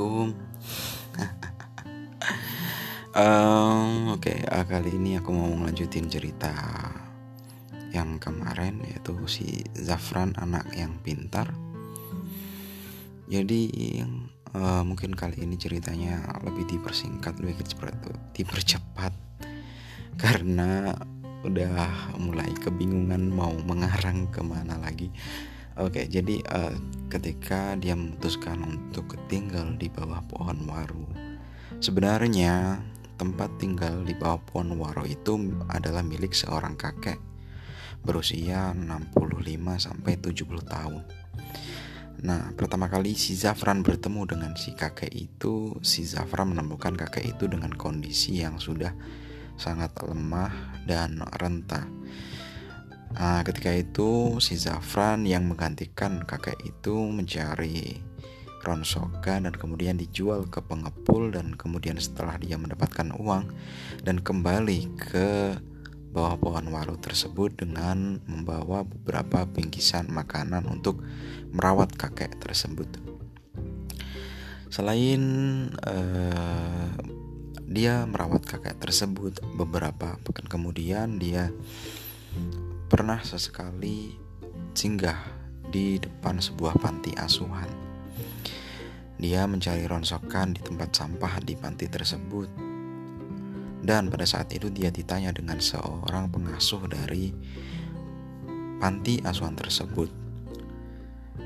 Assalamualaikum. um, Oke, okay, uh, kali ini aku mau ngelanjutin cerita yang kemarin yaitu si Zafran anak yang pintar. Jadi uh, mungkin kali ini ceritanya lebih dipersingkat, lebih dipercepat karena udah mulai kebingungan mau mengarang ke mana lagi Oke, jadi uh, ketika dia memutuskan untuk tinggal di bawah pohon waru, sebenarnya tempat tinggal di bawah pohon waru itu adalah milik seorang kakek berusia 65 sampai 70 tahun. Nah, pertama kali si Zafran bertemu dengan si kakek itu, si Zafran menemukan kakek itu dengan kondisi yang sudah sangat lemah dan rentah Nah, ketika itu si Zafran yang menggantikan kakek itu mencari ronsokan dan kemudian dijual ke pengepul dan kemudian setelah dia mendapatkan uang dan kembali ke bawah pohon waru tersebut dengan membawa beberapa bingkisan makanan untuk merawat kakek tersebut. Selain uh, dia merawat kakek tersebut beberapa pekan kemudian dia pernah sesekali singgah di depan sebuah panti asuhan. Dia mencari ronsokan di tempat sampah di panti tersebut. Dan pada saat itu dia ditanya dengan seorang pengasuh dari panti asuhan tersebut.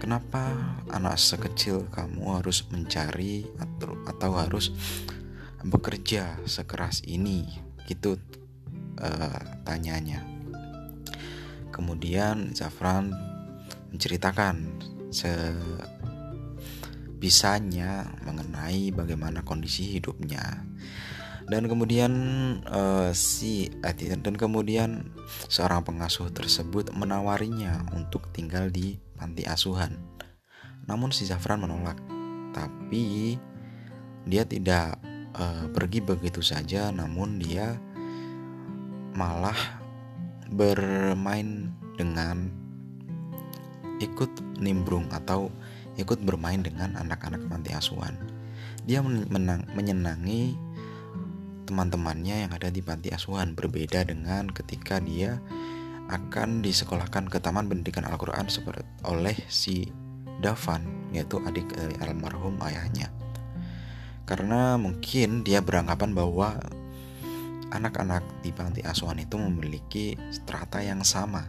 Kenapa anak sekecil kamu harus mencari atau, harus bekerja sekeras ini? Gitu uh, tanyanya. Kemudian Zafran menceritakan sebisanya mengenai bagaimana kondisi hidupnya. Dan kemudian uh, si dan kemudian seorang pengasuh tersebut menawarinya untuk tinggal di panti asuhan. Namun si Zafran menolak. Tapi dia tidak uh, pergi begitu saja, namun dia malah bermain dengan ikut nimbrung atau ikut bermain dengan anak-anak panti asuhan. Dia menang, menyenangi teman-temannya yang ada di panti asuhan berbeda dengan ketika dia akan disekolahkan ke Taman Pendidikan Al-Quran oleh si Davan yaitu adik dari almarhum ayahnya. Karena mungkin dia beranggapan bahwa anak-anak di panti asuhan itu memiliki strata yang sama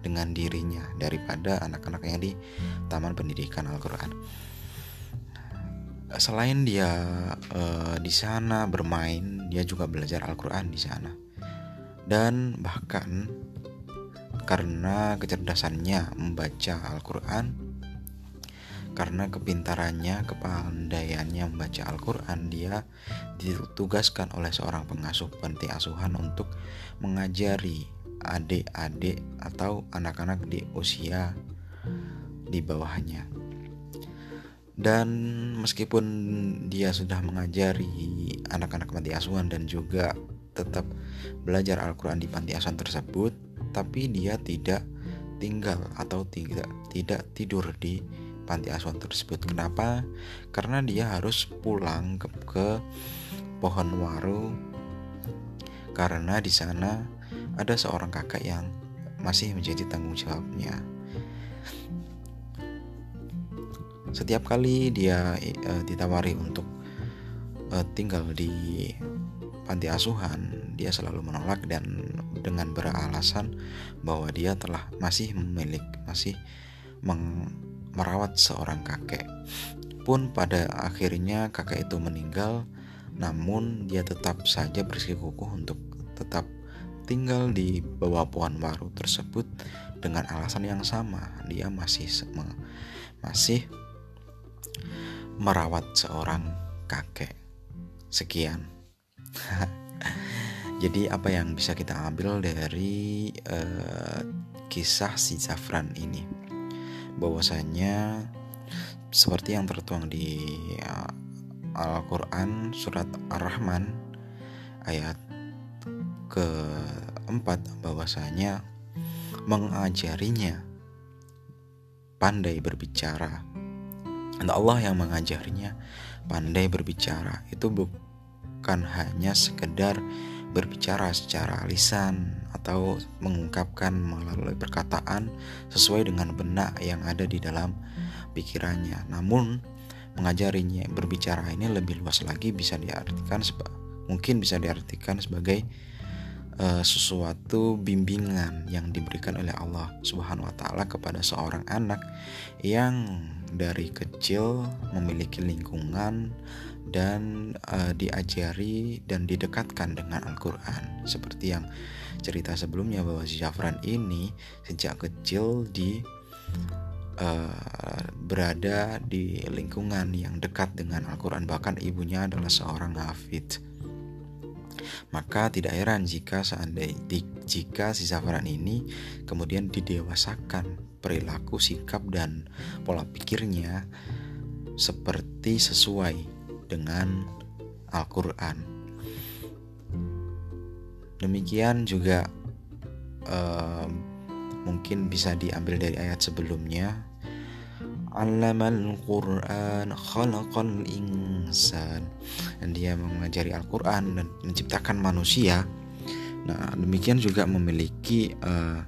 dengan dirinya daripada anak-anak yang di Taman Pendidikan Al-Qur'an. Selain dia uh, di sana bermain, dia juga belajar Al-Qur'an di sana. Dan bahkan karena kecerdasannya membaca Al-Qur'an, karena kepintarannya, kepandaiannya membaca Al-Quran, dia ditugaskan oleh seorang pengasuh panti asuhan untuk mengajari adik-adik atau anak-anak di usia di bawahnya. Dan meskipun dia sudah mengajari anak-anak panti asuhan dan juga tetap belajar Al-Quran di panti asuhan tersebut, tapi dia tidak tinggal atau tidak tidak tidur di panti asuhan tersebut. Kenapa? Karena dia harus pulang ke, ke pohon waru karena di sana ada seorang kakak yang masih menjadi tanggung jawabnya. Setiap kali dia uh, ditawari untuk uh, tinggal di panti asuhan, dia selalu menolak dan dengan beralasan bahwa dia telah masih memiliki masih meng, merawat seorang kakek. Pun pada akhirnya kakek itu meninggal, namun dia tetap saja bersikukuh untuk tetap tinggal di bawah pohon waru tersebut dengan alasan yang sama. Dia masih masih merawat seorang kakek. Sekian. Jadi apa yang bisa kita ambil dari uh, kisah si Zafran ini? Bahwasanya seperti yang tertuang di uh, Al-Quran surat Ar-Rahman ayat keempat bahwasanya mengajarinya pandai berbicara. Dan Allah yang mengajarinya pandai berbicara. Itu bukan hanya sekedar berbicara secara lisan atau mengungkapkan melalui perkataan sesuai dengan benak yang ada di dalam pikirannya. Namun mengajarinya berbicara ini lebih luas lagi bisa diartikan mungkin bisa diartikan sebagai uh, sesuatu bimbingan yang diberikan oleh Allah Subhanahu wa taala kepada seorang anak yang dari kecil memiliki lingkungan dan uh, diajari dan didekatkan dengan Al-Qur'an. Seperti yang cerita sebelumnya bahwa si Jafran ini sejak kecil di uh, berada di lingkungan yang dekat dengan Al-Quran. Bahkan ibunya adalah seorang hafid. Maka tidak heran jika seandainya jika si Zafran ini kemudian didewasakan perilaku, sikap dan pola pikirnya seperti sesuai dengan Al-Qur'an. Demikian juga uh, mungkin bisa diambil dari ayat sebelumnya. Allamal Quran khalaqal insan. Dan dia mengajari Al-Quran dan menciptakan manusia. Nah demikian juga memiliki uh,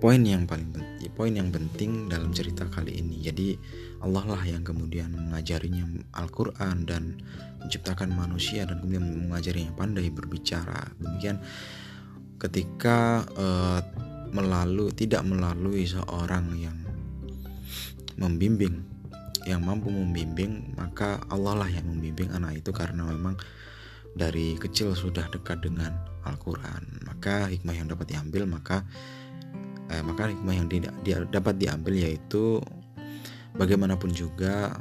poin yang paling penting poin yang penting dalam cerita kali ini. Jadi Allah lah yang kemudian mengajarinya Al-Quran dan menciptakan manusia dan kemudian mengajarinya pandai berbicara. Demikian ketika uh, melalui tidak melalui seorang yang membimbing yang mampu membimbing maka Allah lah yang membimbing anak itu karena memang dari kecil sudah dekat dengan Al-Quran. Maka hikmah yang dapat diambil maka eh, maka hikmah yang tidak di, dapat diambil yaitu bagaimanapun juga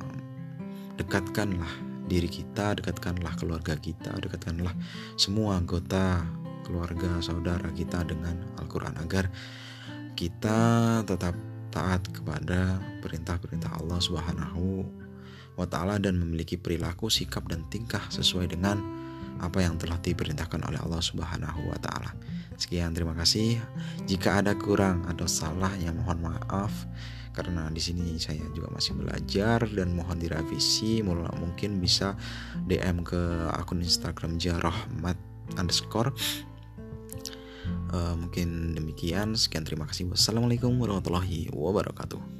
dekatkanlah diri kita dekatkanlah keluarga kita dekatkanlah semua anggota keluarga saudara kita dengan Al-Quran agar kita tetap taat kepada perintah-perintah Allah Subhanahu wa taala dan memiliki perilaku, sikap dan tingkah sesuai dengan apa yang telah diperintahkan oleh Allah Subhanahu wa taala. Sekian terima kasih. Jika ada kurang atau salah ya mohon maaf karena di sini saya juga masih belajar dan mohon direvisi. Mungkin bisa DM ke akun Instagram jarahmat underscore. Uh, mungkin demikian. Sekian terima kasih. Wassalamualaikum warahmatullahi wabarakatuh